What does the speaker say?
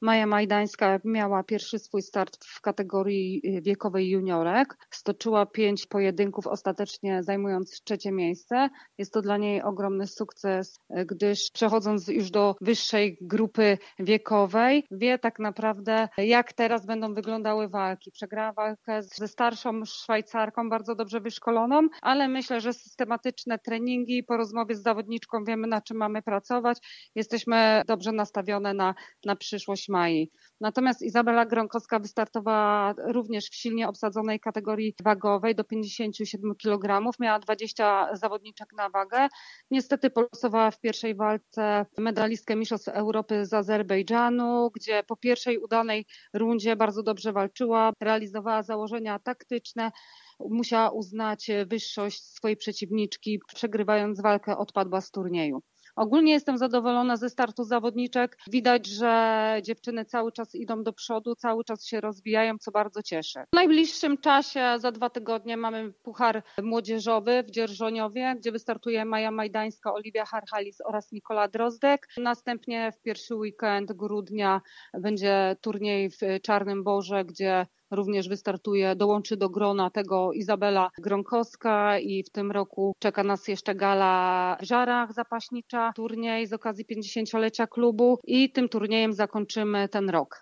Maja Majdańska miała pierwszy swój start w kategorii y, wiekowej juniorek. Stoczyła pięć pojedynków, ostatecznie zajmując trzecie miejsce. Jest to dla niej ogromny sukces, y, gdyż przechodząc już do wyższej grupy wiekowej, wie tak naprawdę, jak teraz będą wyglądały walki. Przegrała walkę ze starszą Szwajcarką, bardzo dobrze wyszkoloną, ale myślę, że systematyczne treningi, po rozmowie z zawodniczką wiemy, na czym mamy pracować. Jesteśmy dobrze nastawione na, na przyszłość Natomiast Izabela Gronkowska wystartowała również w silnie obsadzonej kategorii wagowej do 57 kg. Miała 20 zawodniczek na wagę. Niestety polosowała w pierwszej walce medalistkę Mistrzostw Europy z Azerbejdżanu, gdzie po pierwszej udanej rundzie bardzo dobrze walczyła, realizowała założenia taktyczne musiała uznać wyższość swojej przeciwniczki, przegrywając walkę, odpadła z turnieju. Ogólnie jestem zadowolona ze startu zawodniczek. Widać, że dziewczyny cały czas idą do przodu, cały czas się rozwijają, co bardzo cieszy. W najbliższym czasie, za dwa tygodnie, mamy Puchar Młodzieżowy w Dzierżoniowie, gdzie wystartuje Maja Majdańska, Oliwia Harhalis oraz Nikola Drozdek. Następnie w pierwszy weekend grudnia będzie turniej w Czarnym Boże, gdzie również wystartuje, dołączy do grona tego Izabela Gronkowska i w tym roku czeka nas jeszcze gala w Żarach zapaśnicza, turniej z okazji 50-lecia klubu i tym turniejem zakończymy ten rok.